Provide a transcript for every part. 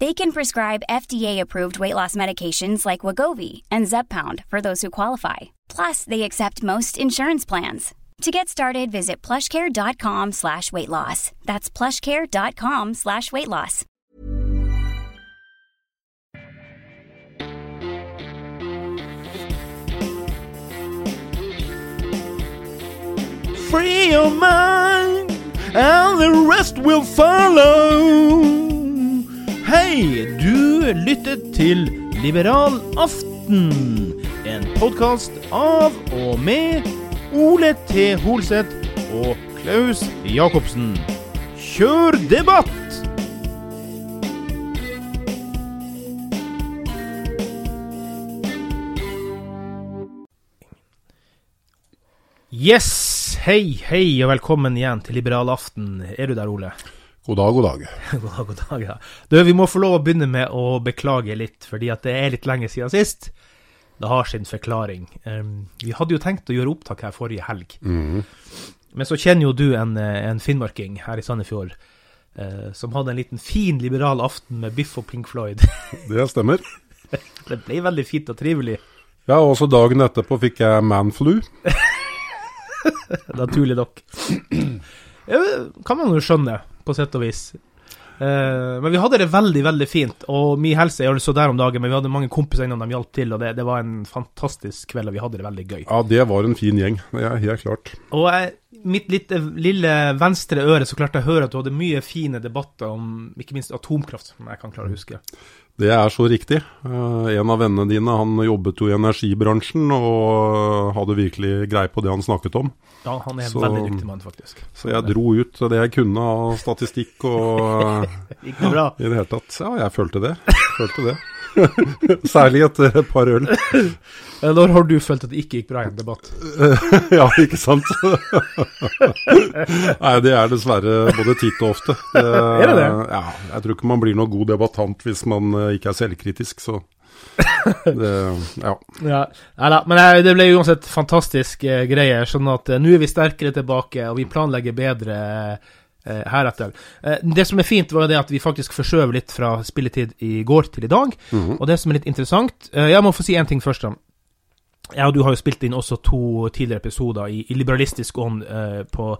They can prescribe FDA-approved weight loss medications like Wagovi and Zepbound for those who qualify. Plus, they accept most insurance plans. To get started, visit plushcare.com slash weight loss. That's plushcare.com slash weight loss. Free your mind, and the rest will follow. Hei, du lytter til Liberal aften. En podkast av og med Ole T. Holseth og Klaus Jacobsen. Kjør debatt! Yes, hei, hei, og velkommen igjen til Liberal aften. Er du der, Ole? God dag, god dag. God dag, god dag, ja. Du, vi må få lov å begynne med å beklage litt, fordi at det er litt lenge siden sist. Det har sin forklaring. Um, vi hadde jo tenkt å gjøre opptak her forrige helg. Men så kjenner jo du en, en finnmarking her i Sandefjord, eh, som hadde en liten fin liberal aften med Biff og Pink Floyd. Det stemmer. det ble veldig fint og trivelig, Ja, også dagen etterpå fikk jeg manflu. naturlig nok. Kan man jo skjønne, på sett og vis. Uh, men vi hadde det veldig, veldig fint, og min helse er så der om dagen, men vi hadde mange kompiser innom de hjalp til, og det, det var en fantastisk kveld, og vi hadde det veldig gøy. Ja, det var en fin gjeng. Det er helt klart. Og jeg, mitt lille, lille venstre øre så klarte jeg å høre at du hadde mye fine debatter om ikke minst atomkraft, som jeg kan klare å huske. Det er så riktig. Eh, en av vennene dine han jobbet jo i energibransjen og hadde virkelig greie på det han snakket om. Ja, han er en Så- veldig dyktig mann, faktisk. Så jeg dro ut det jeg kunne av statistikk og eh, Gikk det bra? i det hele tatt. Ja, jeg følte det. Følte det. Særlig etter et par øl. Eh, Når har du følt at det ikke gikk bra i en debatt? Ja, ikke sant? Nei, det er dessverre både titt og ofte. Er det det? Ja, jeg tror ikke man blir noen god debattant hvis man eh, ikke er selvkritisk, så det, ja. Ja, Neida, men eh, det ble uansett fantastisk eh, greie, sånn at eh, nå er vi sterkere tilbake, og vi planlegger bedre eh, heretter. Eh, det som er fint, var det at vi faktisk forskjøv litt fra spilletid i går til i dag, og det som er litt interessant eh, Jeg må få si én ting først, da. Jeg og du har jo spilt inn også to tidligere episoder i, i liberalistisk ånd eh, på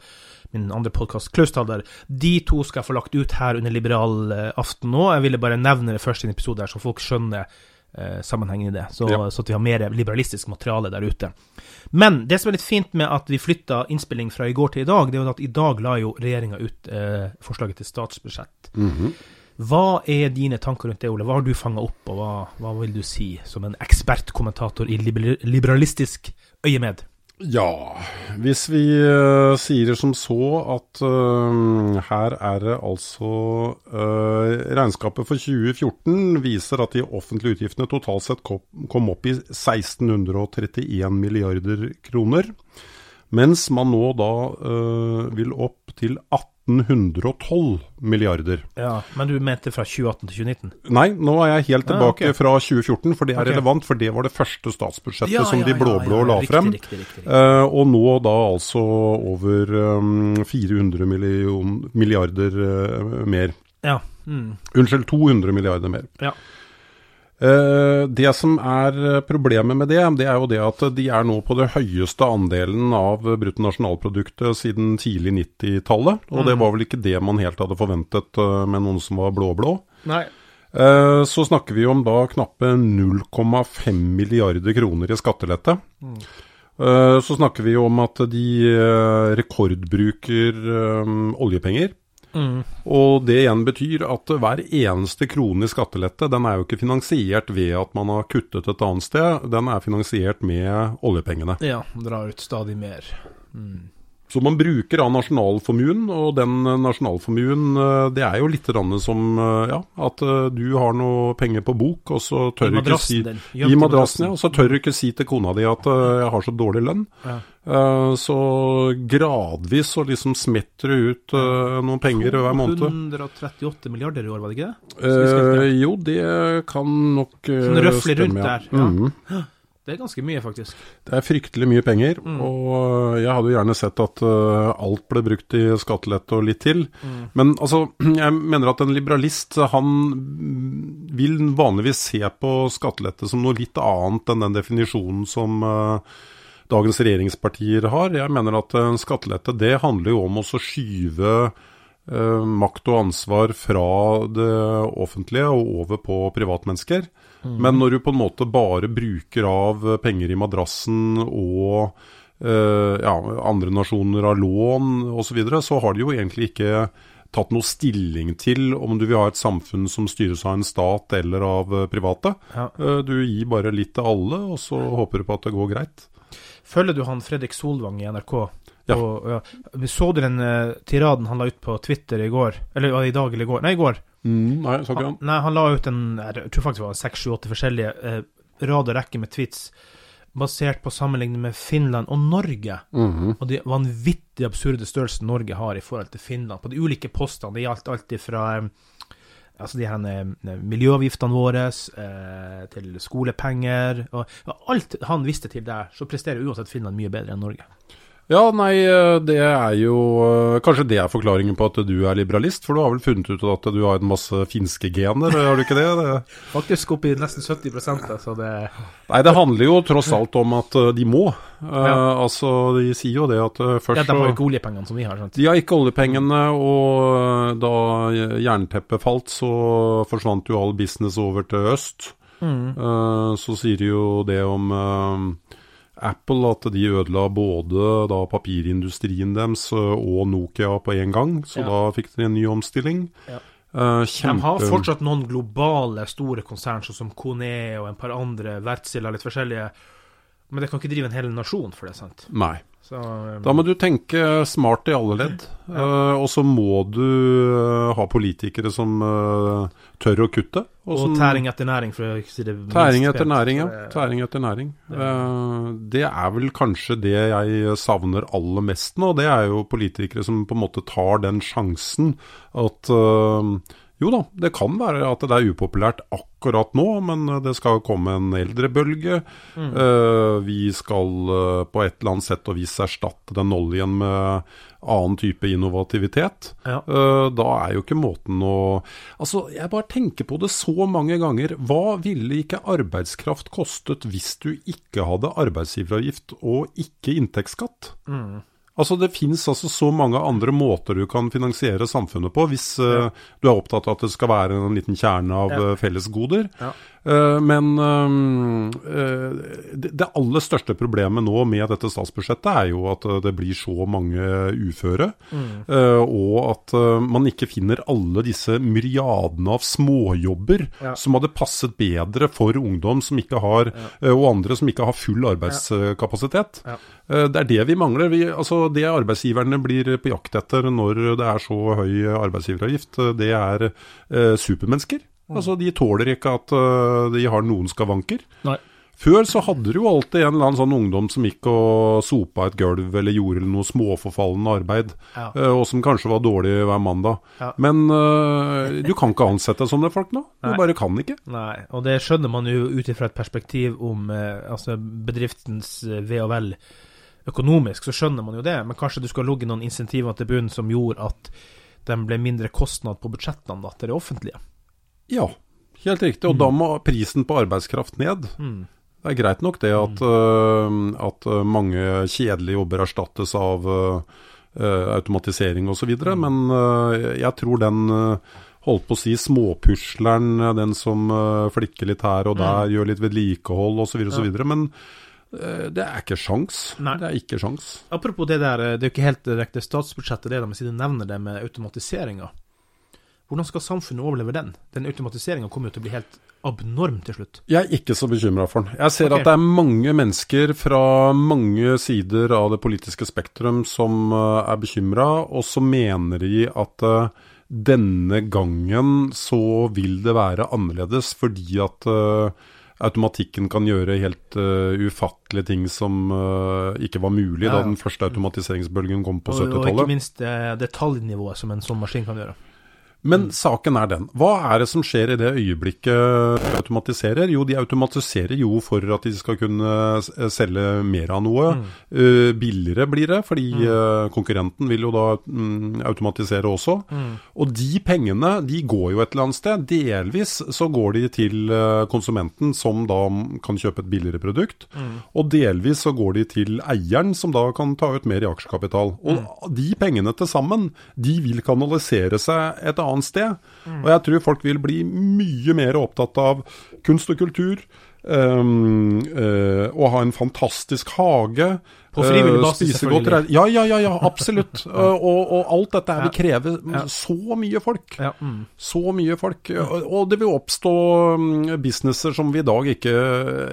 min andre podkast, Klaustaller. De to skal jeg få lagt ut her under liberal eh, aften nå. Jeg ville bare nevne det først i en episode her, så folk skjønner eh, sammenhengen i det. Så, Ja. så at vi har mer liberalistisk materiale der ute. Men det som er litt fint med at vi flytta innspilling fra i går til i dag, det er jo at i dag la jo regjeringa ut eh, forslaget til statsbudsjett. Hva er dine tanker rundt det, Ole? Hva har du fanga opp, og hva, hva vil du si som en ekspertkommentator i liberalistisk øyemed? Ja, hvis vi uh, sier som så at uh, her er det altså uh, Regnskapet for 2014 viser at de offentlige utgiftene totalt sett kom, kom opp i 1631 milliarder kroner. Mens man nå da vil opp til 1812 milliarder. Ja, Men du mente fra 2018 til 2019? Nei, nå er jeg helt Ah, tilbake ok. fra 2014, for det er okay. relevant. For det var det første statsbudsjettet Ja, som ja, de ja, blå-blå ja, la riktig, frem. riktig, riktig. Eh, og nå da altså over um, 400 million, milliarder uh, mer. Ja. Mm. Unnskyld, 200 milliarder mer. Ja. Eh, det som er problemet med det, det er jo det at de er nå på det høyeste andelen av bruttonasjonalproduktet siden tidlig 90-tallet. Og det var vel ikke det man helt hadde forventet eh, med noen som var blå-blå. Eh, Så snakker vi om da knappe 0,5 milliarder kroner i skattelette. Mm. Så snakker vi om at de eh, rekordbruker eh, oljepenger. Mm. Og det igjen betyr at hver eneste krone i skattelette, den er jo ikke finansiert ved at man har kuttet et annet sted, den er finansiert med oljepengene. Ja, drar ut stadig mer. Så man bruker av nasjonalformuen, og den eh, nasjonalformuen, eh, det er jo litt som eh, ja, at du har noe penger på bok, og så tør du ikke si. I i madrassen, ja. Og så tør du ikke si til kona di at jeg har så dårlig lønn. Ja. Så gradvis så liksom smetter det ut noen penger hver måned. 138 milliarder i år, var det ikke det? Eh, jo, det kan nok Sånn røffelig rundt stemme, ja. Mm ja. Det er ganske mye, faktisk. Det er fryktelig mye penger, Mm. og jeg hadde jo gjerne sett at uh, alt ble brukt i skattelette og litt til. Mm. Men altså, jeg mener at en liberalist, han mm, vil vanligvis se på skattelette som noe litt annet enn den definisjonen som uh, dagens regjeringspartier har. Jeg mener at en skattelette, det handler jo om å skyve eh, makt og ansvar fra det offentlige og over på privatmennesker. Men når du på en måte bare bruker av penger i madrassen og eh, ja, andre nasjoner har lån osv., så, videre, så har de jo egentlig ikke tatt noe stilling til om du vil ha et samfunn som styres av en stat eller av eh, private. Ja. Eh, Du gir bare litt til alle, og så håper du på at det går greit. Følger du han Fredrik Solvang i NRK? Ja. Og, ja. Så du den uh, tiraden han la ut på Twitter i går? Eller i dag eller i går? Nei, i går. Mm, nei, ikke Han, nei, han la ut en Jeg tror faktisk det var seks, sju, åtte forskjellige eh, rad og rekke med tweets basert på sammenligning med Finland og Norge. Mhm. Og de vanvittig absurde størrelsen Norge har i forhold til Finland. På de ulike postene. Det gjaldt alt fra eh, Altså de her eh, miljøavgiftene våre, eh, til skolepenger og, og Alt han visste til der, så presterer uansett Finland mye bedre enn Norge. Ja, nei, eh, det er jo eh, Kanskje det er forklaringen på at du er liberalist? For du har vel funnet ut at du har en masse finske gener, har du ikke det? det Faktisk opp i nesten 70 altså så det nei, det handler jo tross alt om at eh, de må. Ja. Uh, Altså, de sier jo det at først ja, De har ikke oljepengene som vi har. sant? De har ikke oljepengene, og eh, da jernteppet falt, så forsvant jo all business over til øst. Mm. Uh, Så sier de jo det om eh, Apple at de ødela både da papirindustrien deres eh, og Nokia på en gang, så Ja. da fikk de en ny omstilling. Ja. Eh, De har fortsatt noen globale, store konsern, sånn som Kone og en par andre, Wärtsilä, litt forskjellige. Men det kan ikke drive en hel nasjon for det, sant? Nei. Så, um, Da må du tenke smart i alle ledd. Eh, og så må du uh, ha politikere som uh, tør å kutte. og som- tæring etter næring, for å si det minst Tæring etter pent. næring, ja. Det- Tæring etter næring. Eh, det er vel kanskje det jeg savner aller mest nå. Det er jo politikere som på en måte tar den sjansen at jo da, det kan være at det er upopulært akkurat nå, men det skal komme en eldrebølge. Mm. Eh, vi skal eh, på et eller annet sett og vis erstatte den oljen med annen type innovativitet. Ja. Eh, da er jo ikke måten å Altså, jeg bare tenker på det så mange ganger. Hva ville ikke arbeidskraft kostet hvis du ikke hadde arbeidsgiveravgift og ikke inntektsskatt? Mm. Altså, Det finnes altså så mange andre måter du kan finansiere samfunnet på, hvis eh, du er opptatt av at det skal være en liten kjerne av Ja. eh, fellesgoder. Ja. Eh, men eh, eh, det, aller største problemet nå med dette statsbudsjettet er jo at det blir så mange uføre. mm. og at man ikke finner alle disse myriadene av småjobber Ja. som hadde passet bedre for ungdom som ikke har, og andre som ikke har full arbeidskapasitet. Ja. Ja. Det er det vi mangler. Vi, altså det arbeidsgiverne blir på jakt etter når det er så høy arbeidsgiveravgift, det er supermennesker. Altså De tåler ikke at uh, de har noen skavanker. Nei. Før så hadde du jo alltid en eller annen sånn ungdom som gikk og sopa et gulv eller gjorde noe småforfallende arbeid, Ja. eh, og som kanskje var dårlig hver mandag. Ja. Men uh, du kan ikke ansette sånne folk nå. Du Nei. bare kan ikke. Nei, og det skjønner man jo ut ifra et perspektiv om uh, altså bedriftens ve og vel økonomisk, så skjønner man jo det. Men kanskje du skal logge noen insentiver til bunn som gjorde at de ble mindre kostnad på budsjettene da, til det offentlige. Ja. Helt riktig, og da må prisen på arbeidskraft ned. Det er greit nok det at, øh, at øh, mange kjedelige jobber erstattes av uh, automatisering osv., men uh, jeg tror den holdt på å si småpusleren, den som flikker litt her og der, gjør litt vedlikehold osv., osv., men øh, det er ikke sjans. Nei. Det er ikke sjans. Apropos det der, det er jo ikke helt direkte statsbudsjettet det, men du nevner det med automatiseringa. Hvordan skal samfunnet overleve den? Den automatiseringa kommer jo til å bli helt abnorm til slutt. Jeg er ikke så bekymra for den. Jeg ser okay. at det er mange mennesker fra mange sider av det politiske spektrum som eh, er bekymra, og så mener de at eh, denne gangen så vil det være annerledes fordi at eh, automatikken kan gjøre helt uh, ufattelige ting som ikke var mulig Ja, ja. da den første automatiseringsbølgen kom på Og, og ikke minst detaljnivået som en sånn maskin kan gjøre. Men saken er den. Hva er det som skjer i det øyeblikket de automatiserer? Jo, de automatiserer jo for at de skal kunne selge mer av noe. Eh, billigere blir det, fordi uh, konkurrenten vil jo da um, automatisere også. Og de pengene de går jo et eller annet sted. Delvis så går de til eh, konsumenten, som da kan kjøpe et billigere produkt. Og delvis så går de til eieren, som da kan ta ut mer i aksjekapital. Og de pengene til sammen, de vil kanalisere seg et annet sted. Og jeg tror folk vil bli mye mer opptatt av kunst og kultur. Um, uh, å ha en fantastisk hage. På frivillig eh, basis, selvfølgelig. Ja, ja, ja, ja absolutt. uh, og, og alt dette her vil kreve Ja. så mye folk. Ja, mm. Så mye folk. Og og det vil oppstå mm, businesser som vi i dag ikke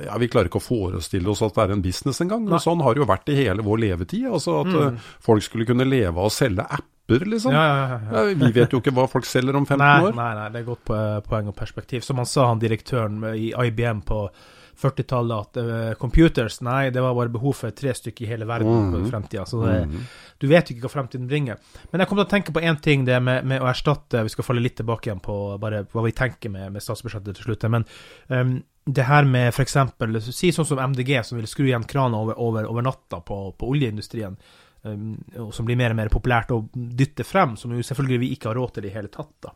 Ja, vi klarer ikke å forestille oss at det er en business engang. Og sånn har det jo vært i hele vår levetid. Altså at eh, folk skulle kunne leve av å selge apper, liksom. ja, ja, vi vet jo ikke hva folk selger om 15 Nei, år. nei, nei, det er godt poeng og perspektiv. Som han sa, han direktøren i IBM på 40-tallet, at uh, computers, nei, det var bare behov for tre stykker i hele verden på fremtida. Så det, du vet jo ikke hva fremtiden bringer. Men jeg kom til å tenke på én ting, det med, med å erstatte Vi skal falle litt tilbake igjen på bare hva vi tenker med, med statsbudsjettet til slutt. Men um, det her med f.eks. Si sånn som MDG, som vil skru igjen krana over, over, over natta på, på oljeindustrien. Um, og som blir mer og mer populært å dytte frem, som jo selvfølgelig vi ikke har råd til i hele tatt. da.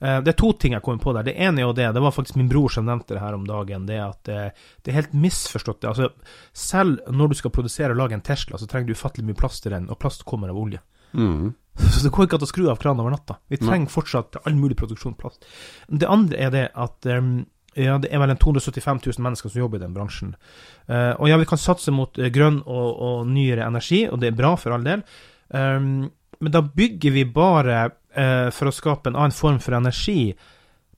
Eh, Det er to ting jeg kommer på der. Det ene er jo det, det var faktisk min bror som nevnte det her om dagen, det at det, det er helt misforstått. Altså, selv når du skal produsere og lage en Tesla, så trenger du ufattelig mye plast til den, og plast kommer av olje. Mm. Så det går ikke an å skru av kranen over natta. Vi trenger fortsatt all mulig produksjon plast. Det andre er det at um, ja, det er vel en 275 000 mennesker som jobber i den bransjen. Uh, og ja, vi kan satse mot eh, grønn og, og nyere energi, og det er bra for all del. Um, men da bygger vi bare uh, for å skape en annen form for energi.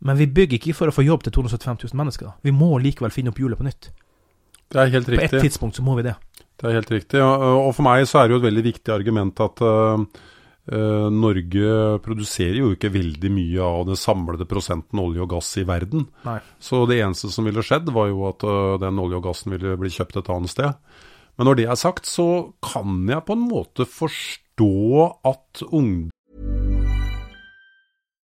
Men vi bygger ikke for å få jobb til 275 000 mennesker. Vi må likevel finne opp hjulet på nytt. Det er helt riktig. På et tidspunkt så må vi det. Det er helt riktig. Og, Og for meg så er det jo et veldig viktig argument at øh, Norge produserer jo ikke veldig mye av den samlede prosenten olje og gass i verden. Nei. Så det eneste som ville skjedd, var jo at øh, den olje og gassen ville bli kjøpt et annet sted. Men når det er sagt, så kan jeg på en måte forstå at ungdom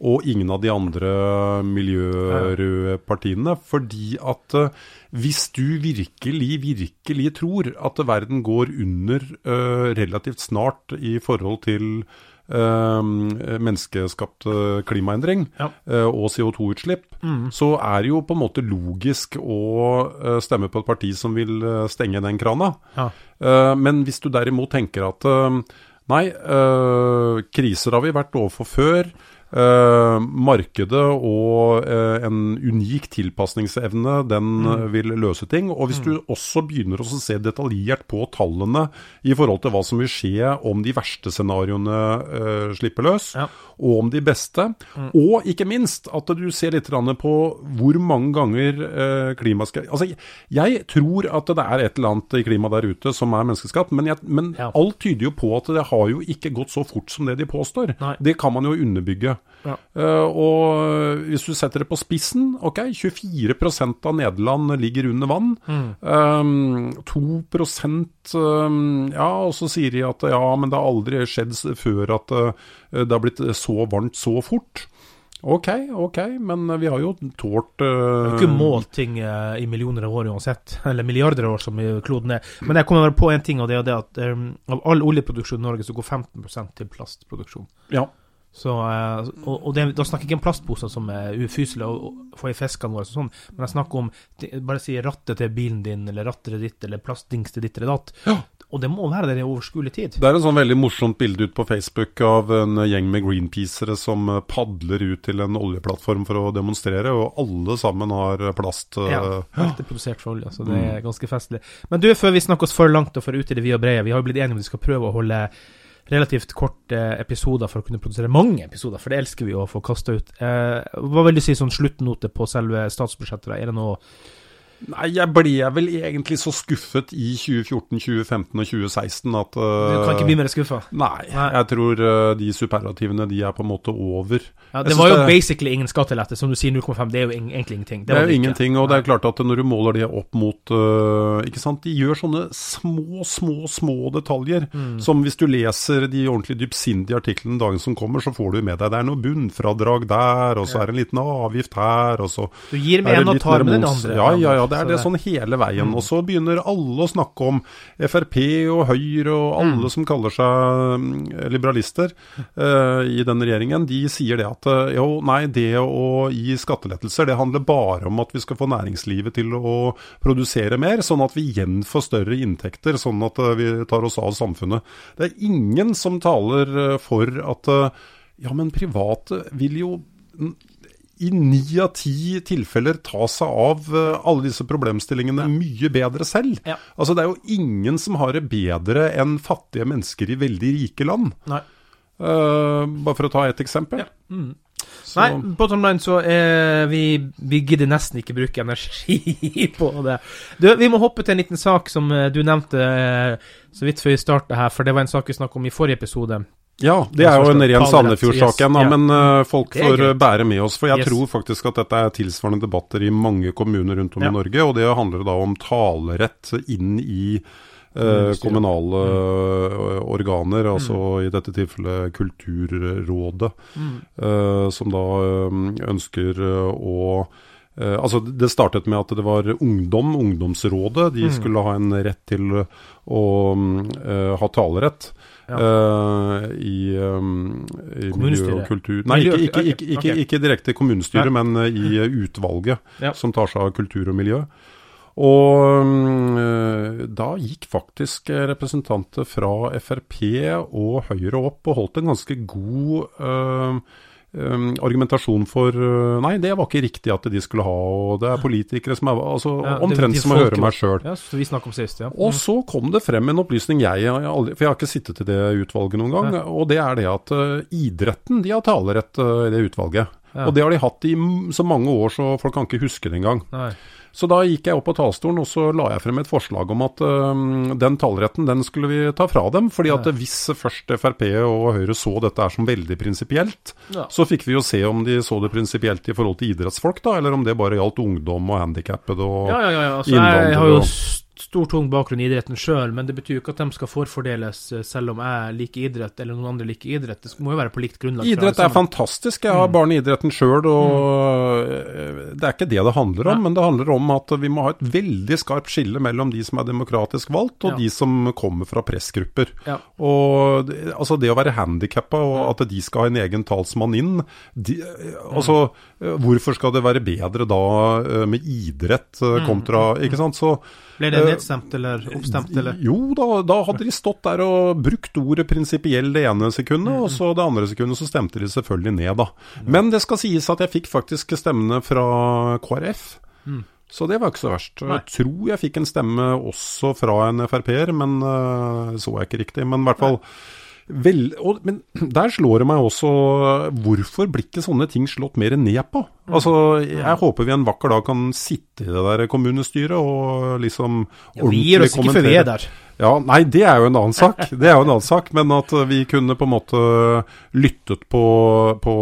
og ingen av de andre miljørøde partiene. Fordi at eh, hvis du virkelig, virkelig tror at verden går under eh, relativt snart i forhold til eh, menneskeskapt klimaendring Ja. og CO2-utslipp, så er det jo på en måte logisk å stemme på et parti som vil stenge den krana. Ja. Men hvis du derimot tenker at nei, kriser har vi vært overfor før. Eh, markedet og uh, en unik tilpasningsevne, den mm. vil løse ting. Og hvis du også begynner å se detaljert på tallene i forhold til hva som vil skje om de verste scenarioene uh, slipper løs, Ja. og om de beste, og ikke minst at du ser litt på hvor mange ganger klima skal, Altså, jeg tror at det er et eller annet i klimaet der ute som er menneskeskapt, men, jeg, men Ja. alt tyder jo på at det har jo ikke gått så fort som det de påstår. Nei. Det kan man jo underbygge. Ja. Uh, og hvis du setter det på spissen, ok, 24% av Nederland ligger under vann. Um, 2 um, Ja, og så sier de at ja, men det har aldri skjedd før at uh, det har blitt så varmt så fort. Ok, ok, men vi har jo tålt uh, ikke målt ting uh, i millioner av år uansett, eller milliarder av år som kloden er. Men jeg kommer bare på en ting, og det er det at um, av all oljeproduksjon i Norge så går 15% til plastproduksjon. Ja. Så, eh, og, og det, da snakker jeg ikke om plastposer som er ufyselige og, få i fiskene våre, sånn, men jeg snakker om bare si rattet til bilen din, eller rattet ditt, eller plastdings til ditt eller datt. Og det må være der i overskuelig tid. Det er en sånn veldig morsomt bilde ut på Facebook av en gjeng med greenpeacere som eh, padler ut til en oljeplattform for å demonstrere, og alle sammen har plast. eh, Ja, alt er produsert for olje, så det er ganske festlig. Men du, før vi snakker oss for langt og for ut i det vide og brede, vi har jo blitt enige om at vi skal prøve å holde relativt korte episoder for å kunne produsere mange episoder, for det elsker vi å få kasta ut. Eh, hva vil du si sånn sluttnote på selve statsbudsjettet? Er det noe Nei, jeg ble vel egentlig så skuffet i 2014, 2015 og 2016 at Du eh, kan ikke bli mer skuffa? Nei, Nei. jeg tror uh, de superlativene de er på en måte over. Ja, det var jo det- basically ingen skattelette. Som du sier, 0,5, det er jo in egentlig ingenting. Det det er jo ingenting, og det er klart at når du måler det opp mot uh, Ikke sant, De gjør sånne små, små, små detaljer. Mm. Som hvis du leser de ordentlig dypsindige artiklene dagen som kommer, så får du med deg det er noe bunnfradrag der, og så er det en liten avgift her, og så Du gir med en og tar med den andre. Ja, ja, ja, det Så er det sånn hele veien. Og så begynner alle å snakke om Frp og Høyre og alle som kaller seg mm, liberalister uh, i den regjeringen. De sier det at eh, jo, nei, det å gi skattelettelser, det handler bare om at vi skal få næringslivet til å produsere mer, sånn at vi igjen får større inntekter, sånn at eh, vi tar oss av samfunnet. Det er ingen som taler for at ja, men private vil jo i ni av ti tilfeller ta seg av eh, alle disse problemstillingene mye bedre selv. Ja. Altså Det er jo ingen som har det bedre enn fattige mennesker i veldig rike land. Nei. Uh, bare for å ta ett eksempel. Så- Nei, bottom line så er vi Vi gidder nesten ikke bruke energi på det. Du, vi må hoppe til en liten sak som eh, du nevnte eh, så vidt før vi starta her, for det var en sak vi snakket om i forrige episode. Ja, det er jo en ren Sandefjord-sak igjen, yes, men uh, folk får bære med oss. For jeg Yes. tror faktisk at dette er tilsvarende debatter i mange kommuner rundt om Ja. i Norge, og det handler da om talerett inn i uh, kommunale Mm. eh, organer, altså i dette tilfellet Kulturrådet, Mm. uh, som da um, ønsker å altså Det startet med at det var ungdom, Ungdomsrådet. De Mm. skulle ha en rett til å eh, ha talerett. Eh, i, um, i miljø og kultur Nei, ikke, ikke, ikke, ikke, ok. ikke direkte kommunestyret, men uh, i eh, utvalget Ja. som tar seg av kultur og miljø. Og mm, da gikk faktisk representanter fra Frp og Høyre opp og holdt en ganske god øh, øh, argumentasjon for uh, Nei, det var ikke riktig at de skulle ha, og det er politikere som er altså, Ja, Omtrent de som å høre meg sjøl. Ja, vi om sist, ja. Og så kom det frem en opplysning jeg, jeg aldri, For jeg har ikke sittet i det utvalget noen gang. Og det er det at uh, idretten de har talerett uh, i det utvalget. Ja. Og det har de hatt i så mange år så folk kan ikke huske det engang. Nei. Så da gikk jeg opp på talerstolen og så la jeg frem et forslag om at eh, den taleretten den skulle vi ta fra dem. fordi at Ja. hvis først Frp og Høyre så dette er som veldig prinsipielt, Ja. så fikk vi jo se om de så det prinsipielt i forhold til idrettsfolk, da, eller om det bare gjaldt ungdom og handikappede og Ja, ja, ja. ja. Altså, jeg har jo stor, tung bakgrunn i idretten sjøl, men det betyr jo ikke at de skal forfordeles eh, selv om jeg liker idrett, eller noen andre liker idrett. Det må jo være på likt grunnlag. Idrett er fantastisk. Jeg har barn i idretten sjøl, og mm. det er ikke det det handler om. Men det handler om at vi må ha et veldig skarpt skille mellom de som er demokratisk valgt, og Ja. de som kommer fra pressgrupper. Ja. Og altså det å være handikappa, og at de skal ha en egen talsmann inn de, Mm. Altså, eh, hvorfor skal det være bedre da eh, med idrett eh, kontra Ikke sant? Så Mm. Ble det eh, nedstemt eller oppstemt, eller? jo, da, da hadde de stått der og brukt ordet prinsipiell det ene sekundet, og så det andre sekundet så stemte de selvfølgelig ned, da. Men det skal sies at jeg fikk faktisk stemmene fra KrF. Mm. Så det var ikke så verst. Nei. Jeg tror jeg fikk en stemme også fra en Frp-er, men uh, så jeg ikke riktig. Men i hvert fall Vel, og, men der slår det meg også Hvorfor blir ikke sånne ting slått mer ned på? Mm. Altså, Jeg håper vi en vakker dag kan sitte i det der kommunestyret og liksom Ja, vi gir oss ikke før vi er der. Ja, Nei, det er jo en annen sak. Det er jo en annen sak, Men at vi kunne på en måte lyttet på, på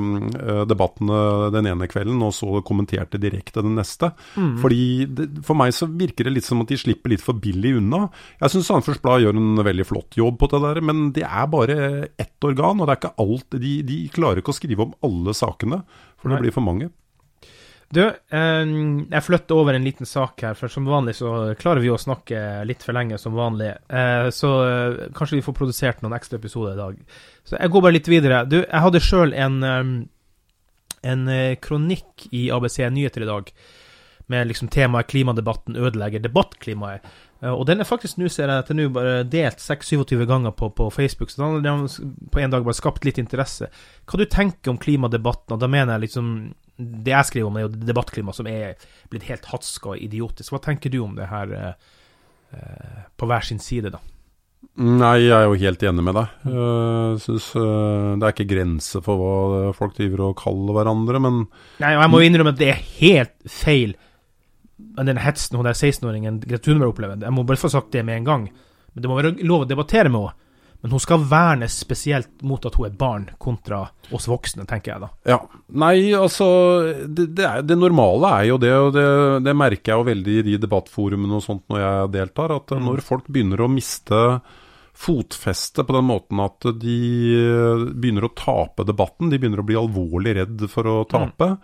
um, uh, debattene den ene kvelden, og så kommenterte direkte den neste. Mm. Fordi det, For meg så virker det litt som at de slipper litt for billig unna. Jeg syns Sandefjords Blad gjør en veldig flott jobb på det der, men det er bare ett organ, og det er ikke alt. De, de klarer ikke å skrive om alle sakene, for det blir for mange. Du, eh, jeg flytter over en liten sak her, for som vanlig så klarer vi å snakke litt for lenge som vanlig. Eh, så eh, kanskje vi får produsert noen ekstra episoder i dag. Så jeg går bare litt videre. Du, jeg hadde sjøl en, en kronikk i ABC Nyheter i dag med liksom temaet 'Klimadebatten ødelegger debattklimaet'. Eh, Og den er faktisk nå, ser jeg den er bare delt 26-27 ganger på, på Facebook, så den har på en dag bare skapt litt interesse. Hva du tenker om klimadebatten, og da mener jeg liksom Det jeg skriver om, er jo debattklima som er blitt helt hatska og idiotisk. Hva tenker du om det her eh, eh, på hver sin side, da? Nei, jeg er jo helt enig med deg. Jeg synes Det er ikke grenser for hva folk driver og kaller hverandre, men Nei, og jeg må innrømme at det er helt feil med den hetsen hun der 16-åringen Grete Thunberg opplever. Jeg må bare få sagt det med en gang. Men det må være lov å debattere med henne. Men hun skal vernes spesielt mot at hun er barn, kontra oss voksne, tenker jeg da. Ja. Nei, altså det, det, er, det normale er jo det, og det, det merker jeg jo veldig i de debattforumene og sånt når jeg deltar, at når folk begynner å miste fotfeste på den måten at de begynner å tape debatten, de begynner å bli alvorlig redd for å tape.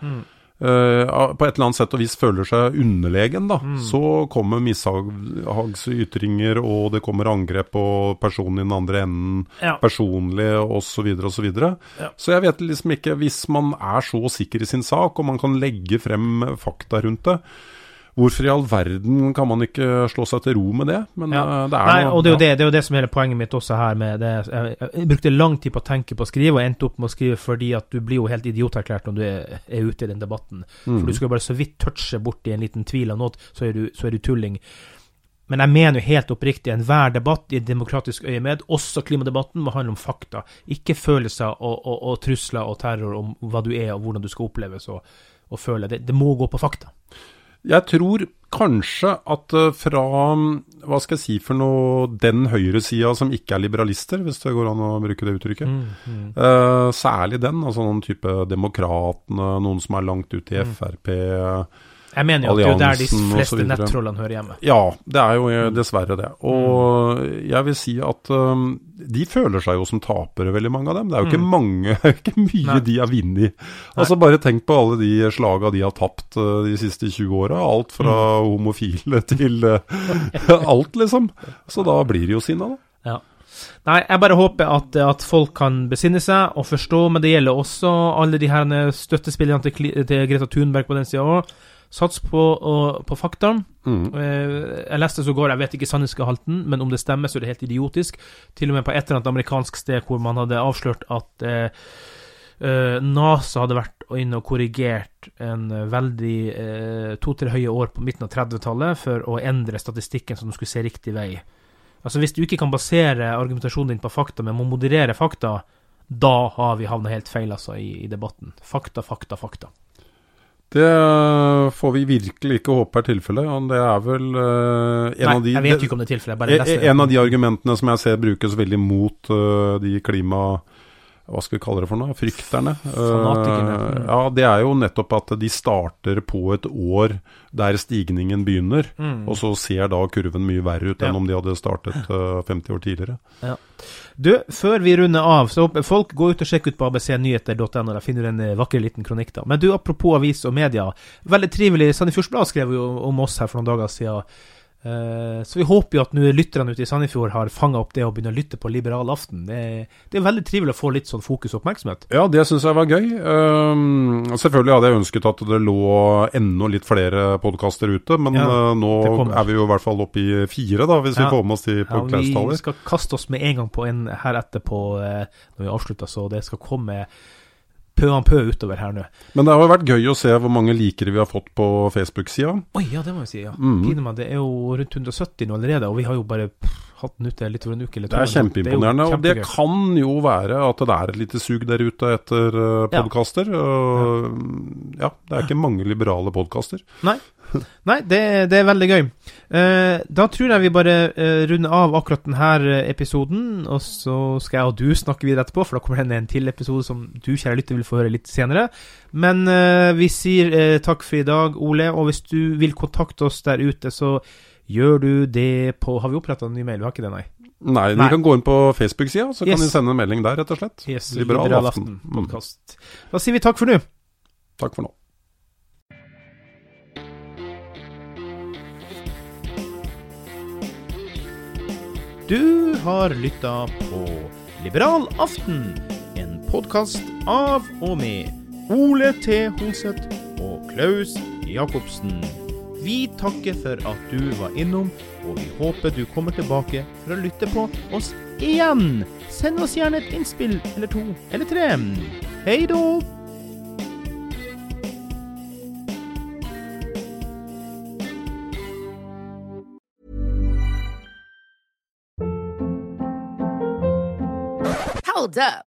Eh, på et eller annet sett og vis føler seg underlegen, da, så kommer mishagsytringer, og det kommer angrep på personen i den andre enden, Ja. personlig, osv., osv. Så, videre. Ja. så jeg vet liksom ikke Hvis man er så sikker i sin sak, og man kan legge frem fakta rundt det, hvorfor i all verden kan man ikke slå seg til ro med det? Men Ja. eh, det er Nei, noe og det er, jo det, det er jo det som er hele poenget mitt også her med det. Jeg brukte lang tid på å tenke på å skrive, og endte opp med å skrive fordi at du blir jo helt idioterklært når du er, er ute i den debatten. Mm. For du skal jo bare så vidt touche borti en liten tvil av noe, så er du, så er du tulling. Men jeg mener jo helt oppriktig, enhver debatt i et demokratisk øyemed, også klimadebatten, må handle om fakta. Ikke følelser og, og, og trusler og terror om hva du er og hvordan du skal oppleves og, og føle. Det, det må gå på fakta. Jeg tror kanskje at eh, fra hva skal jeg si for noe den høyresida som ikke er liberalister, hvis det går an å bruke det uttrykket. Mm, Eh, særlig den, altså noen type Demokratene, noen som er langt ute i Frp. Jeg mener jo at det er de Alliansen fleste nettrollene hører hjemme. Ja, det er jo Mm. eh, dessverre det. Og jeg vil si at um, de føler seg jo som tapere, veldig mange av dem. Det er jo ikke mange, ikke mye Mm. Nei. de har vunnet. Altså Bare tenk på alle de slaga de har tapt uh, de siste 20 åra. Alt fra Mm. homofile til uh, alt, liksom. Så da blir de jo sinna, da. Ja. Nei, jeg bare håper at, at folk kan besinne seg og forstå, men det gjelder også alle de her støttespillerne til, til Greta Thunberg på den sida òg, Sats på, og, på fakta. Mm. Eh, jeg leste så går, jeg vet ikke sannhetsgehalten, men om det stemmer, så er det helt idiotisk. Til og med på et eller annet amerikansk sted hvor man hadde avslørt at eh, eh, NASA hadde vært inne og korrigert en veldig eh, to-tre høye år på midten av 30-tallet for å endre statistikken så den skulle se riktig vei. Altså Hvis du ikke kan basere argumentasjonen din på fakta, men må moderere fakta, da har vi havna helt feil altså i, i debatten. Fakta, fakta, fakta. Det får vi virkelig ikke håpe er tilfellet. Det er vel uh, en Nei, av de om det er leser En av de argumentene som jeg ser brukes veldig mot uh, de klima... Hva skal vi kalle det for noe? Frykterne. Uh, ja, det er jo nettopp at de starter på et år der stigningen begynner, Mm. og så ser da kurven mye verre ut enn Ja. om de hadde startet uh, 50 år tidligere. Ja. Du, før vi runder av, så folk gå ut og sjekke ut på abcnyheter.no. Der finner du en eh, vakker liten kronikk. da. Men du, apropos avis og media. Veldig trivelig. Sandefjords Blad skrev jo om oss her for noen dager siden. Eh, så vi håper jo at nå lytterne ute i Sandefjord har fanga opp det og begynner å lytte på Liberal aften. Det, det er veldig trivelig å få litt sånn fokus og oppmerksomhet. Ja, det syns jeg var gøy. Um, selvfølgelig hadde jeg ønsket at det lå enda litt flere podkaster ute, men Ja, eh, nå er vi jo i hvert fall oppe i fire, da, hvis Ja. vi får med oss de Ja, vi skal kaste oss med en gang på en her etterpå eh, når vi avslutter, så det skal komme pø an pø utover her nå. Men det har jo vært gøy å se hvor mange likere vi har fått på Facebook-sida. Oi, ja, det må jeg si, ja. Mm. Piner det er jo rundt 170 nå allerede, og vi har jo bare pff, hatt den ute litt over en uke eller to. Det er kjempeimponerende, jo og det kan jo være at det er et lite sug der ute etter uh, Ja. podkaster. ja, det er ikke mange liberale podkaster. Nei, Nei det, det er veldig gøy. Eh, da tror jeg vi bare eh, runder av akkurat denne episoden, og så skal jeg og du snakke videre etterpå, for da kommer det en til episode som du, kjære lytter, vil få høre litt senere. Men eh, vi sier eh, takk for i dag, Ole, og hvis du vil kontakte oss der ute, så gjør du det på Har vi oppretta en ny mail? Vi har ikke det, nei? Nei, Nei. de kan gå inn på Facebook-sida, så Yes. kan du sende en melding der, rett og slett. Yes, Liberal, Liberal aften. Mm. podcast. Da sier vi takk for nå. Takk for nå. Du har lytta på Liberal aften, en podkast av og med Ole T. Hoseth og Klaus Jacobsen. Vi takker for at du var innom, og vi håper du kommer tilbake for å lytte på oss igjen. Send oss gjerne et innspill eller to eller tre. Hei da! Hold up.